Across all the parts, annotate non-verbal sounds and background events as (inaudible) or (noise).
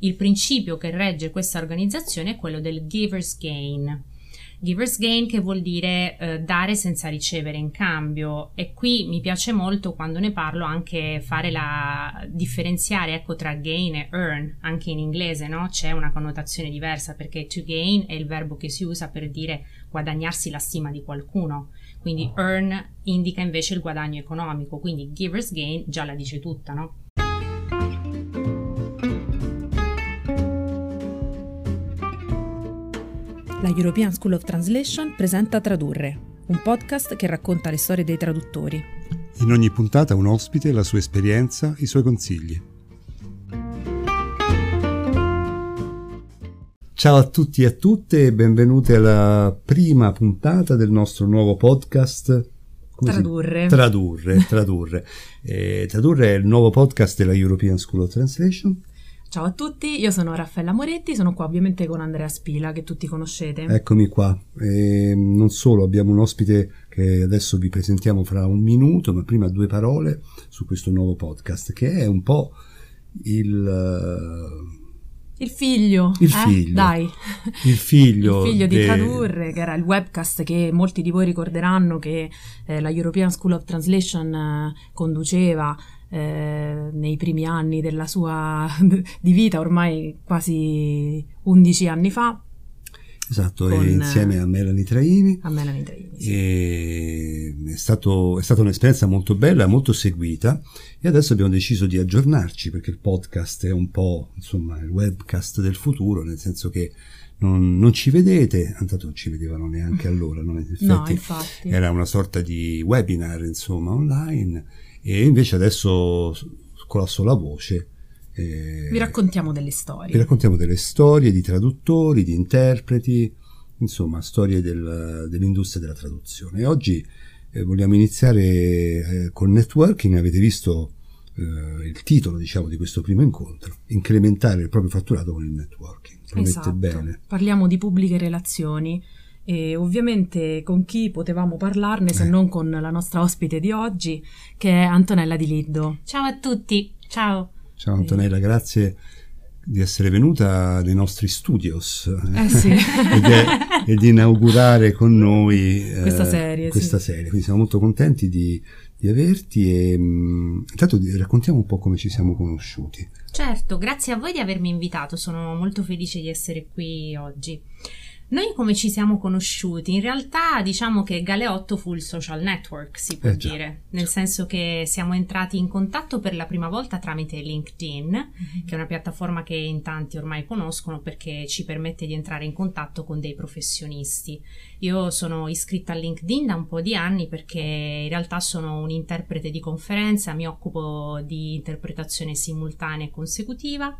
Il principio che regge questa organizzazione è quello del giver's gain. Giver's gain che vuol dire eh, dare senza ricevere in cambio e qui mi piace molto quando ne parlo anche fare la differenziare ecco tra gain e earn anche in inglese no? c'è una connotazione diversa perché to gain è il verbo che si usa per dire guadagnarsi la stima di qualcuno quindi earn indica invece il guadagno economico quindi giver's gain già la dice tutta no? La European School of Translation presenta Tradurre, un podcast che racconta le storie dei traduttori. In ogni puntata un ospite, la sua esperienza, i suoi consigli. Ciao a tutti e a tutte e benvenute alla prima puntata del nostro nuovo podcast. Come tradurre. Si... Tradurre, tradurre. (laughs) eh, tradurre è il nuovo podcast della European School of Translation Ciao a tutti, io sono Raffaella Moretti, sono qua ovviamente con Andrea Spila che tutti conoscete. Eccomi qua, e non solo, abbiamo un ospite che adesso vi presentiamo fra un minuto, ma prima due parole su questo nuovo podcast che è un po' il... Il figlio, il eh? figlio, dai, il figlio, (laughs) il figlio di Tradurre, che era il webcast che molti di voi ricorderanno che eh, la European School of Translation eh, conduceva eh, nei primi anni della sua (laughs) di vita, ormai quasi 11 anni fa. Esatto, con, insieme a Melanie Traini. A Melanie Traini sì. è, stato, è, stata un'esperienza molto bella, molto seguita e adesso abbiamo deciso di aggiornarci perché il podcast è un po' insomma il webcast del futuro, nel senso che non, non ci vedete, tanto non ci vedevano neanche allora, no? In effetti, no, infatti. Era una sorta di webinar insomma online e invece adesso con la sola voce eh, vi raccontiamo delle storie. Vi raccontiamo delle storie di traduttori, di interpreti, insomma storie del, dell'industria della traduzione. E oggi eh, vogliamo iniziare eh, col networking, avete visto eh, il titolo diciamo di questo primo incontro, incrementare il proprio fatturato con il networking. Promette esatto. bene. Parliamo di pubbliche relazioni e ovviamente con chi potevamo parlarne se eh. non con la nostra ospite di oggi che è Antonella Di Liddo. Ciao a tutti, ciao. Ciao Antonella, grazie di essere venuta nei nostri studios eh sì. ed è, e di inaugurare con noi eh, questa serie. Questa sì. serie. Quindi siamo molto contenti di, di averti e mh, mm, intanto raccontiamo un po' come ci siamo conosciuti. Certo, grazie a voi di avermi invitato, sono molto felice di essere qui oggi. Noi come ci siamo conosciuti? In realtà diciamo che Galeotto fu il social network, si può eh dire, nel senso che siamo entrati in contatto per la prima volta tramite LinkedIn, mm-hmm. che è una piattaforma che in tanti ormai conoscono perché ci permette di entrare in contatto con dei professionisti. Io sono iscritta a LinkedIn da un po' di anni perché in realtà sono un interprete di conferenza, mi occupo di interpretazione simultanea e consecutiva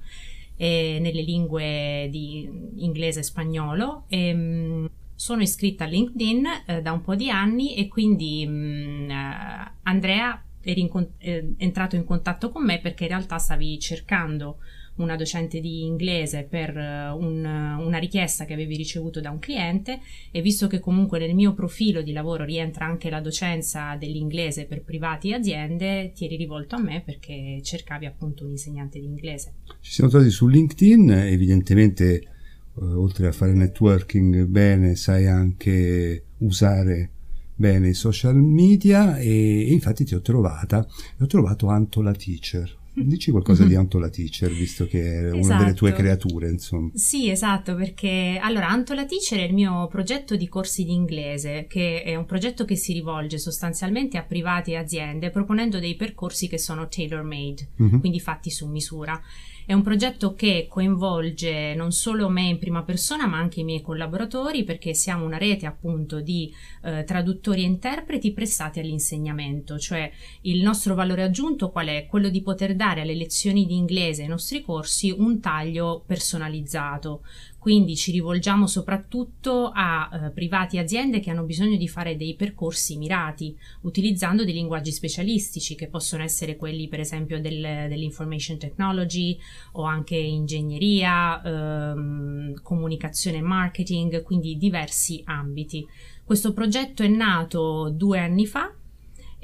eh, nelle lingue di inglese e spagnolo. E, ehm, mh, sono iscritta a LinkedIn eh, da un po' di anni e quindi mh, uh, Andrea eri in con- eh, entrato in contatto con me perché in realtà stavi cercando una docente di inglese per eh, un, una richiesta che avevi ricevuto da un cliente e visto che comunque nel mio profilo di lavoro rientra anche la docenza dell'inglese per privati e aziende, ti eri rivolto a me perché cercavi appunto un insegnante di inglese. Ci siamo trovati su LinkedIn, evidentemente eh, oltre a fare networking bene sai anche usare bene i social media e, e infatti ti ho trovata ho trovato Antola Teacher Dici qualcosa di Antola Teacher, visto che è esatto. una delle tue esatto. creature, insomma. Sì, esatto, perché allora Antola Teacher è il mio progetto di corsi di inglese, che è un progetto che si rivolge sostanzialmente a privati e aziende, proponendo dei percorsi che sono tailor-made, mm-hmm. quindi fatti su misura. È un progetto che coinvolge non solo me in prima persona, ma anche i miei collaboratori, perché siamo una rete appunto di eh, traduttori e interpreti prestati all'insegnamento, cioè il nostro valore aggiunto qual è? Quello di poter dare alle lezioni di inglese, ai nostri corsi, un taglio personalizzato, quindi ci rivolgiamo soprattutto a eh, privati e aziende che hanno bisogno di fare dei percorsi mirati, utilizzando dei linguaggi specialistici che possono essere quelli per esempio del, dell'information technology o anche ingegneria, ehm, comunicazione e marketing, quindi diversi ambiti. Questo progetto è nato due anni fa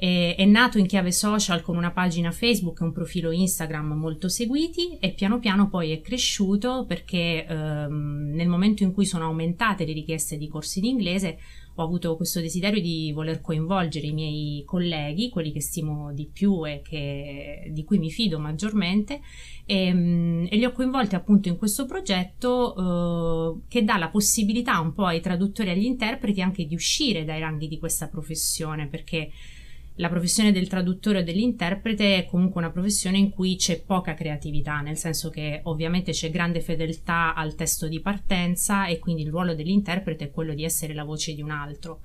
è, è nato in chiave social con una pagina Facebook e un profilo Instagram molto seguiti e piano piano poi è cresciuto perché ehm, nel momento in cui sono aumentate le richieste di corsi di inglese ho avuto questo desiderio di voler coinvolgere i miei colleghi, quelli che stimo di più e che, di cui mi fido maggiormente, e, ehm, e li ho coinvolti appunto in questo progetto eh, che dà la possibilità un po' ai traduttori e agli interpreti anche di uscire dai ranghi di questa professione, perché la professione del traduttore o dell'interprete è comunque una professione in cui c'è poca creatività, nel senso che ovviamente c'è grande fedeltà al testo di partenza e quindi il ruolo dell'interprete è quello di essere la voce di un altro.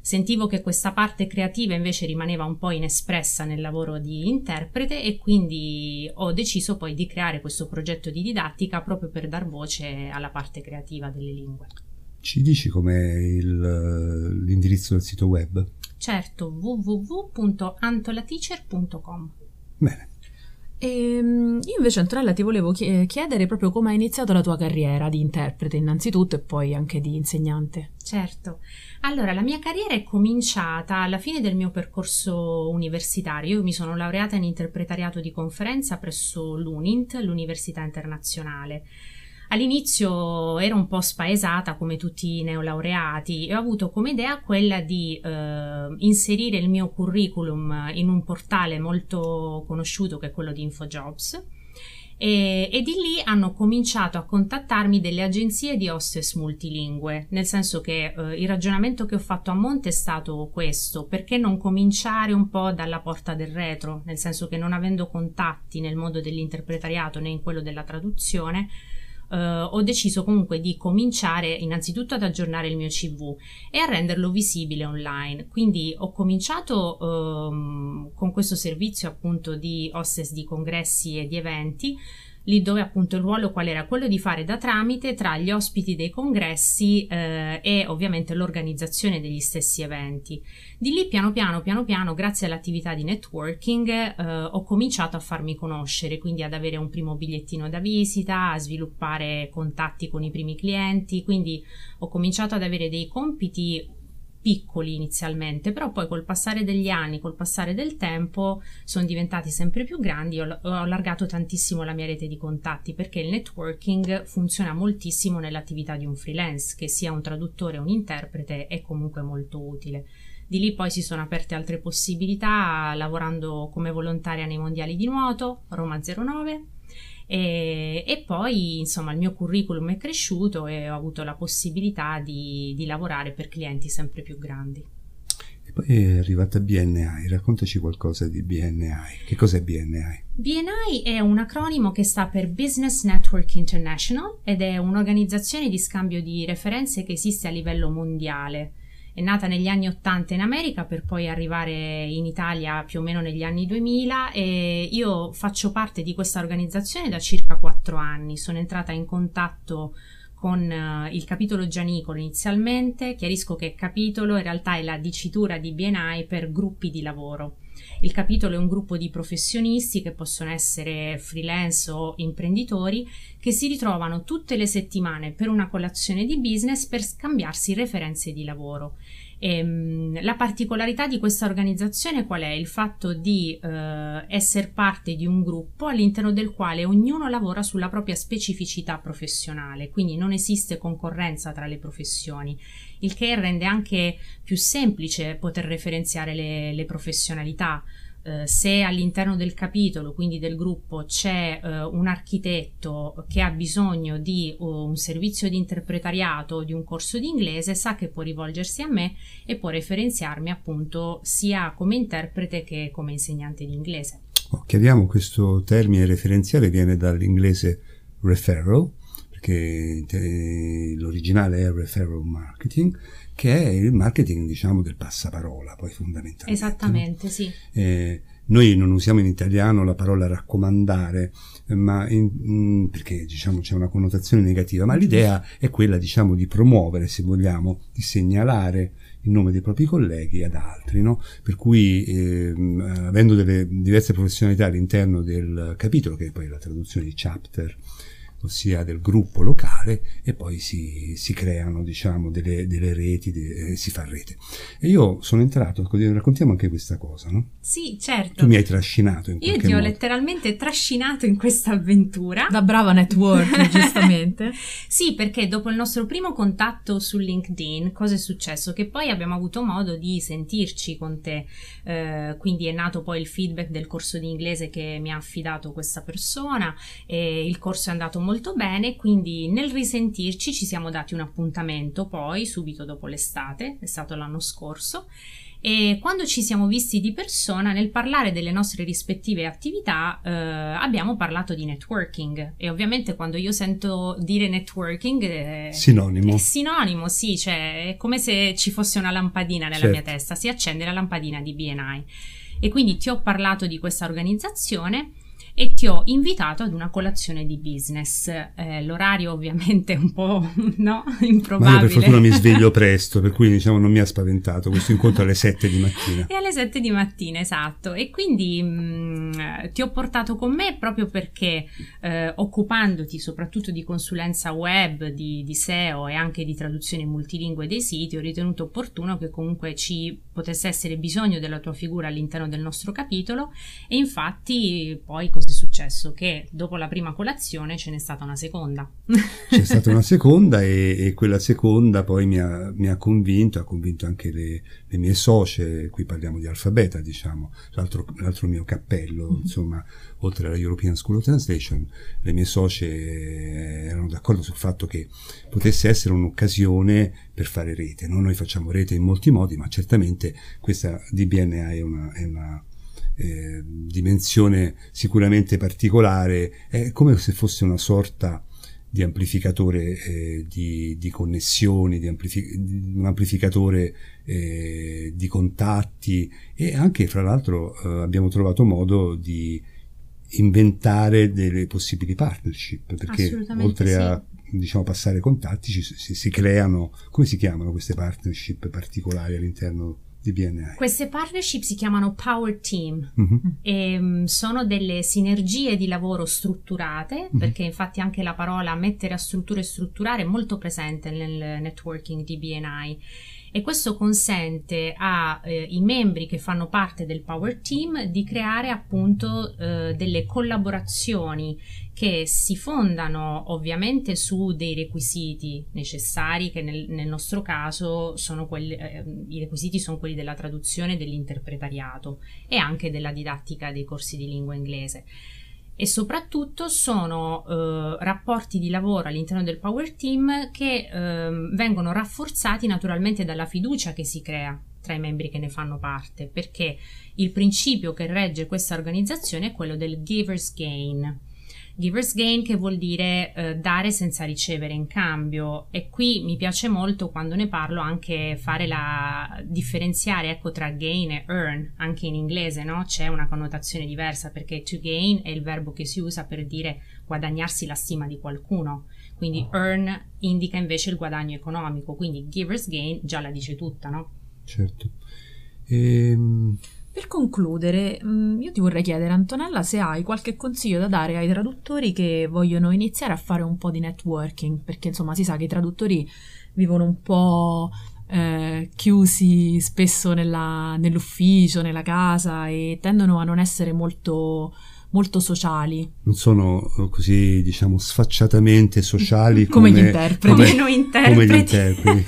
Sentivo che questa parte creativa invece rimaneva un po' inespressa nel lavoro di interprete e quindi ho deciso poi di creare questo progetto di didattica proprio per dar voce alla parte creativa delle lingue. Ci dici com'è il, l'indirizzo del sito web? Certo, www.antolateacher.com. Bene. E, ehm, io invece Antonella ti volevo chiedere proprio come hai iniziato la tua carriera di interprete innanzitutto e poi anche di insegnante. Certo, allora la mia carriera è cominciata alla fine del mio percorso universitario, io mi sono laureata in interpretariato di conferenza presso l'UNINT, l'Università Internazionale All'inizio ero un po' spaesata come tutti i neolaureati e ho avuto come idea quella di eh, inserire il mio curriculum in un portale molto conosciuto che è quello di InfoJobs e, e, di lì hanno cominciato a contattarmi delle agenzie di hostess multilingue, nel senso che eh, il ragionamento che ho fatto a monte è stato questo, perché non cominciare un po' dalla porta del retro, nel senso che non avendo contatti nel mondo dell'interpretariato né in quello della traduzione, eh, ho deciso comunque di cominciare innanzitutto ad aggiornare il mio CV e a renderlo visibile online. Quindi ho cominciato ehm, con questo servizio appunto di hostess di congressi e di eventi lì dove appunto il ruolo qual era? Quello di fare da tramite tra gli ospiti dei congressi eh, e ovviamente l'organizzazione degli stessi eventi. Di lì piano piano, piano piano, grazie all'attività di networking, eh, ho cominciato a farmi conoscere, quindi ad avere un primo bigliettino da visita, a sviluppare contatti con i primi clienti, quindi ho cominciato ad avere dei compiti piccoli inizialmente, però poi col passare degli anni, col passare del tempo, sono diventati sempre più grandi. Ho, ho allargato tantissimo la mia rete di contatti perché il networking funziona moltissimo nell'attività di un freelance, che sia un traduttore o un interprete, è comunque molto utile. Di lì poi si sono aperte altre possibilità lavorando come volontaria nei mondiali di nuoto, Roma 09, e, e, poi insomma il mio curriculum è cresciuto e ho avuto la possibilità di, di lavorare per clienti sempre più grandi. E poi è arrivata BNI, raccontaci qualcosa di BNI. Che cos'è BNI? BNI è un acronimo che sta per Business Network International ed è un'organizzazione di scambio di referenze che esiste a livello mondiale è nata negli anni 80 in America per poi arrivare in Italia più o meno negli anni 2000 e io faccio parte di questa organizzazione da circa quattro anni. Sono entrata in contatto con uh, il capitolo Gianicolo inizialmente, chiarisco che capitolo in realtà è la dicitura di BNI per gruppi di lavoro. Il capitolo è un gruppo di professionisti che possono essere freelance o imprenditori che si ritrovano tutte le settimane per una colazione di business per scambiarsi referenze di lavoro. Ehm, la particolarità di questa organizzazione qual è? Il fatto di eh, essere parte di un gruppo all'interno del quale ognuno lavora sulla propria specificità professionale, quindi non esiste concorrenza tra le professioni, il che rende anche più semplice poter referenziare le, le professionalità. Eh, se all'interno del capitolo, quindi del gruppo, c'è uh, un architetto che ha bisogno di uh, un servizio di interpretariato o di un corso di inglese, sa che può rivolgersi a me e può referenziarmi appunto sia come interprete che come insegnante di inglese. Oh, chiariamo questo termine referenziale viene dall'inglese referral, perché l'originale è referral marketing che è il marketing, diciamo, del passaparola, poi fondamentalmente. Esattamente, no? sì. Eh, noi non usiamo in italiano la parola raccomandare, ma in, in, perché diciamo c'è una connotazione negativa, ma l'idea è quella diciamo di promuovere, se vogliamo, di segnalare il nome dei propri colleghi ad altri, no? Per cui eh, avendo delle diverse professionalità all'interno del capitolo, che è poi la traduzione di chapter ossia del gruppo locale, e poi si, si creano diciamo, delle, delle reti, de, si fa rete. E io sono entrato, raccontiamo anche questa cosa, no? Sì, certo. Tu mi hai trascinato in Io ti ho letteralmente trascinato in questa avventura. Da brava network, (laughs) giustamente. sì, perché dopo il nostro primo contatto su LinkedIn, cosa è successo? Che poi abbiamo avuto modo di sentirci con te, eh, quindi è nato poi il feedback del corso di inglese che mi ha affidato questa persona e il corso è andato molto bene, quindi nel risentirci ci siamo dati un appuntamento poi subito dopo l'estate, è stato l'anno scorso e quando ci siamo visti di persona nel parlare delle nostre rispettive attività eh, abbiamo parlato di networking. E ovviamente quando io sento dire networking eh, sinonimo. è sinonimo sì cioè è come se ci fosse una lampadina nella certo. mia testa si accende la lampadina di BNI e quindi ti ho parlato di questa organizzazione e ti ho invitato ad una colazione di business. Eh, l'orario ovviamente è un po' (laughs) no, improbabile. Ma io per fortuna mi sveglio (laughs) presto, per cui diciamo non mi ha spaventato questo incontro alle 7 di mattina. (laughs) E alle 7 di mattina, esatto. E quindi mh, mm, ti ho portato con me proprio perché eh, occupandoti soprattutto di consulenza web, di, di SEO e anche di traduzione multilingue dei siti, ho ritenuto opportuno che comunque ci potesse essere bisogno della tua figura all'interno del nostro capitolo e infatti poi cosa è successo? Che dopo la prima colazione ce n'è stata una seconda. C'è stata una (laughs) seconda e, e quella seconda poi mi ha, mi ha, convinto, ha convinto anche le, le, mie socie, qui parliamo di alfabeta, diciamo, l'altro, l'altro mio cappello, mm-hmm. insomma, oltre alla European School of Translation, le mie socie erano d'accordo sul fatto che potesse essere un'occasione per fare rete. No? Noi facciamo rete in molti modi, ma certamente questa DBNA è una, è una eh, dimensione sicuramente particolare, è come se fosse una sorta di amplificatore eh, di, di, connessioni, di amplific- un amplificatore eh, di contatti e anche fra l'altro eh, abbiamo trovato modo di inventare delle possibili partnership perché oltre sì. a diciamo passare contatti ci, si, si creano come si chiamano queste partnership particolari all'interno di BNI. Queste partnership si chiamano Power Team mm-hmm. e um, sono delle sinergie di lavoro strutturate, mm-hmm. perché infatti anche la parola mettere a struttura e strutturare è molto presente nel networking di BNI e questo consente ai eh, membri che fanno parte del Power Team di creare appunto eh, delle collaborazioni che si fondano ovviamente su dei requisiti necessari che nel, nel nostro caso sono quelli, eh, i requisiti sono quelli della traduzione dell'interpretariato e anche della didattica dei corsi di lingua inglese. E soprattutto sono eh, rapporti di lavoro all'interno del Power Team che eh, vengono rafforzati naturalmente dalla fiducia che si crea tra i membri che ne fanno parte, perché il principio che regge questa organizzazione è quello del giver's gain Giver's gain che vuol dire eh, dare senza ricevere in cambio. E qui mi piace molto quando ne parlo anche fare la differenziare ecco tra gain e earn anche in inglese no? c'è una connotazione diversa perché to gain è il verbo che si usa per dire guadagnarsi la stima di qualcuno. Quindi earn indica invece il guadagno economico. Quindi giver's gain già la dice tutta no? certo. Ehm per concludere, mm, io ti vorrei chiedere, Antonella, se hai qualche consiglio da dare ai traduttori che vogliono iniziare a fare un po' di networking, perché insomma si sa che i traduttori vivono un po' eh, chiusi spesso nella, nell'ufficio, nella casa e tendono a non essere molto molto sociali. Non sono eh, così, diciamo, sfacciatamente sociali (laughs) come, come gli interpreti. Come, noi interpreti. Come gli interpreti.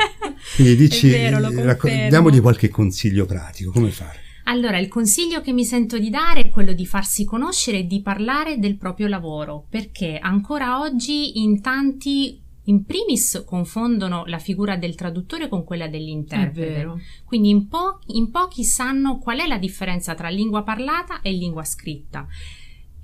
Quindi (laughs) dici, racco- diamogli qualche consiglio pratico, come fare? Allora, il consiglio che mi sento di dare è quello di farsi conoscere e di parlare del proprio lavoro, perché ancora oggi in tanti in primis confondono la figura del traduttore con quella dell'interprete. Quindi in, po- in pochi sanno qual è la differenza tra lingua parlata e lingua scritta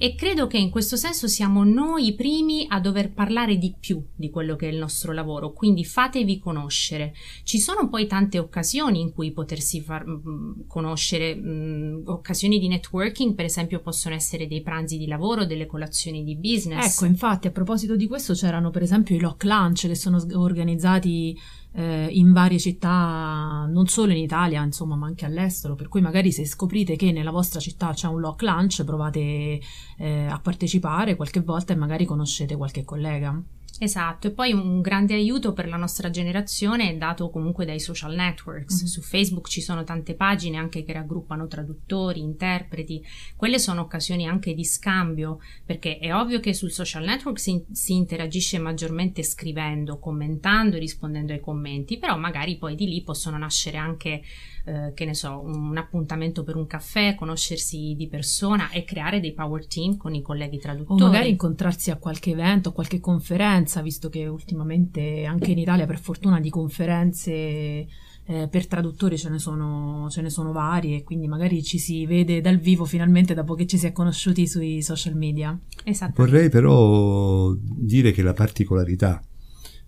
e credo che in questo senso siamo noi i primi a dover parlare di più di quello che è il nostro lavoro, quindi fatevi conoscere. Ci sono poi tante occasioni in cui potersi far mh, mm, conoscere, mh, mm, occasioni di networking, per esempio possono essere dei pranzi di lavoro, delle colazioni di business. Ecco, infatti a proposito di questo c'erano per esempio i lock lunch che sono organizzati eh, in varie città, non solo in Italia, insomma, ma anche all'estero. Per cui magari se scoprite che nella vostra città c'è un lock lunch, provate eh, a partecipare qualche volta e magari conoscete qualche collega. Esatto, e poi un grande aiuto per la nostra generazione è dato comunque dai social networks. Mm-hmm. Su Facebook ci sono tante pagine anche che raggruppano traduttori, interpreti. Quelle sono occasioni anche di scambio, perché è ovvio che sul social network si, si interagisce maggiormente scrivendo, commentando rispondendo ai commenti, però magari poi di lì possono nascere anche eh, che ne so, un appuntamento per un caffè, conoscersi di persona e creare dei power team con i colleghi traduttori. O magari incontrarsi a qualche evento, a qualche conferenza, visto che ultimamente anche in Italia per fortuna di conferenze eh, per traduttori ce ne, sono, ce ne sono varie, quindi magari ci si vede dal vivo finalmente dopo che ci si è conosciuti sui social media. Esatto. Vorrei però dire che la particolarità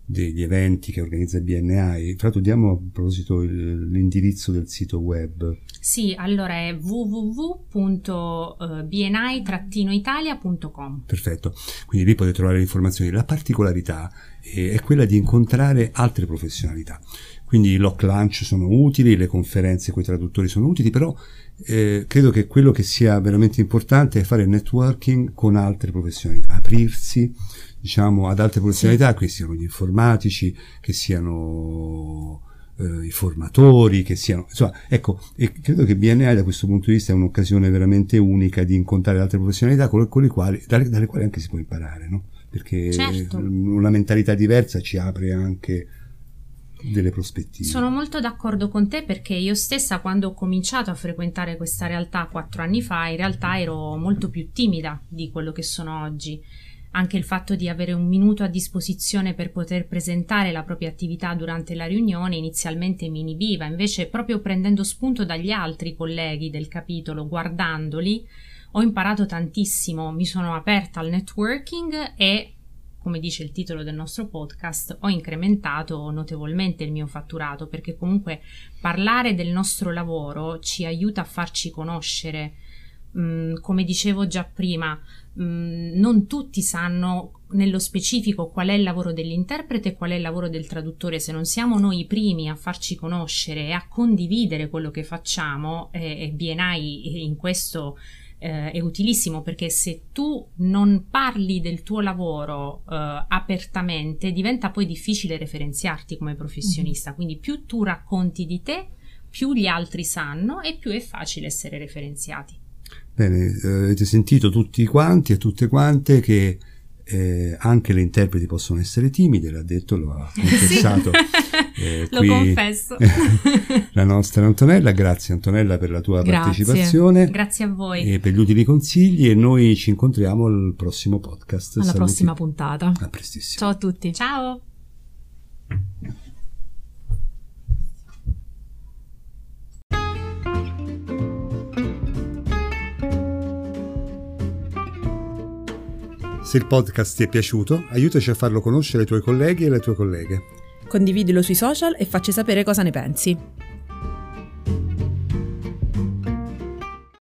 degli eventi che organizza il BNI. Fra l'altro diamo a proposito il, l'indirizzo del sito web. Sì, allora è www.bni-italia.com. Perfetto, quindi lì potete trovare le informazioni. La particolarità eh, è quella di incontrare altre professionalità. Quindi i lock lunch sono utili, le conferenze con i traduttori sono utili, però eh, credo che quello che sia veramente importante è fare networking con altre professionalità, aprirsi diciamo, ad altre professionalità, sì. che siano gli informatici, che siano eh, i formatori, che siano... Insomma, ecco, e credo che BNI da questo punto di vista è un'occasione veramente unica di incontrare altre professionalità con, con le quali, dalle, dalle, quali anche si può imparare, no? Perché certo. una mentalità diversa ci apre anche delle prospettive. Sono molto d'accordo con te perché io stessa quando ho cominciato a frequentare questa realtà quattro anni fa in realtà ero molto più timida di quello che sono oggi. Anche il fatto di avere un minuto a disposizione per poter presentare la propria attività durante la riunione inizialmente mi inibiva, invece proprio prendendo spunto dagli altri colleghi del capitolo, guardandoli, ho imparato tantissimo, mi sono aperta al networking e come dice il titolo del nostro podcast, ho incrementato notevolmente il mio fatturato perché comunque parlare del nostro lavoro ci aiuta a farci conoscere. Mm, come dicevo già prima, Mm, non tutti sanno nello specifico qual è il lavoro dell'interprete e qual è il lavoro del traduttore. Se non siamo noi i primi a farci conoscere e a condividere quello che facciamo, eh, e BNI in questo eh, è utilissimo perché se tu non parli del tuo lavoro eh, apertamente, diventa poi difficile referenziarti come professionista. Mm-hmm. Quindi più tu racconti di te, più gli altri sanno e più è facile essere referenziati. Bene, eh, avete sentito tutti quanti e tutte quante che eh, anche le interpreti possono essere timide, l'ha detto, lo ha (laughs) confessato. Eh, lo confesso. (laughs) la nostra Antonella, grazie Antonella per la tua grazie. partecipazione. Grazie a voi. E per gli utili consigli e noi ci incontriamo al prossimo podcast. Alla Saluti. prossima puntata. A prestissimo. Ciao a tutti. Ciao. Se il podcast ti è piaciuto, aiutaci a farlo conoscere ai tuoi colleghi e alle tue colleghe. Condividilo sui social e facci sapere cosa ne pensi.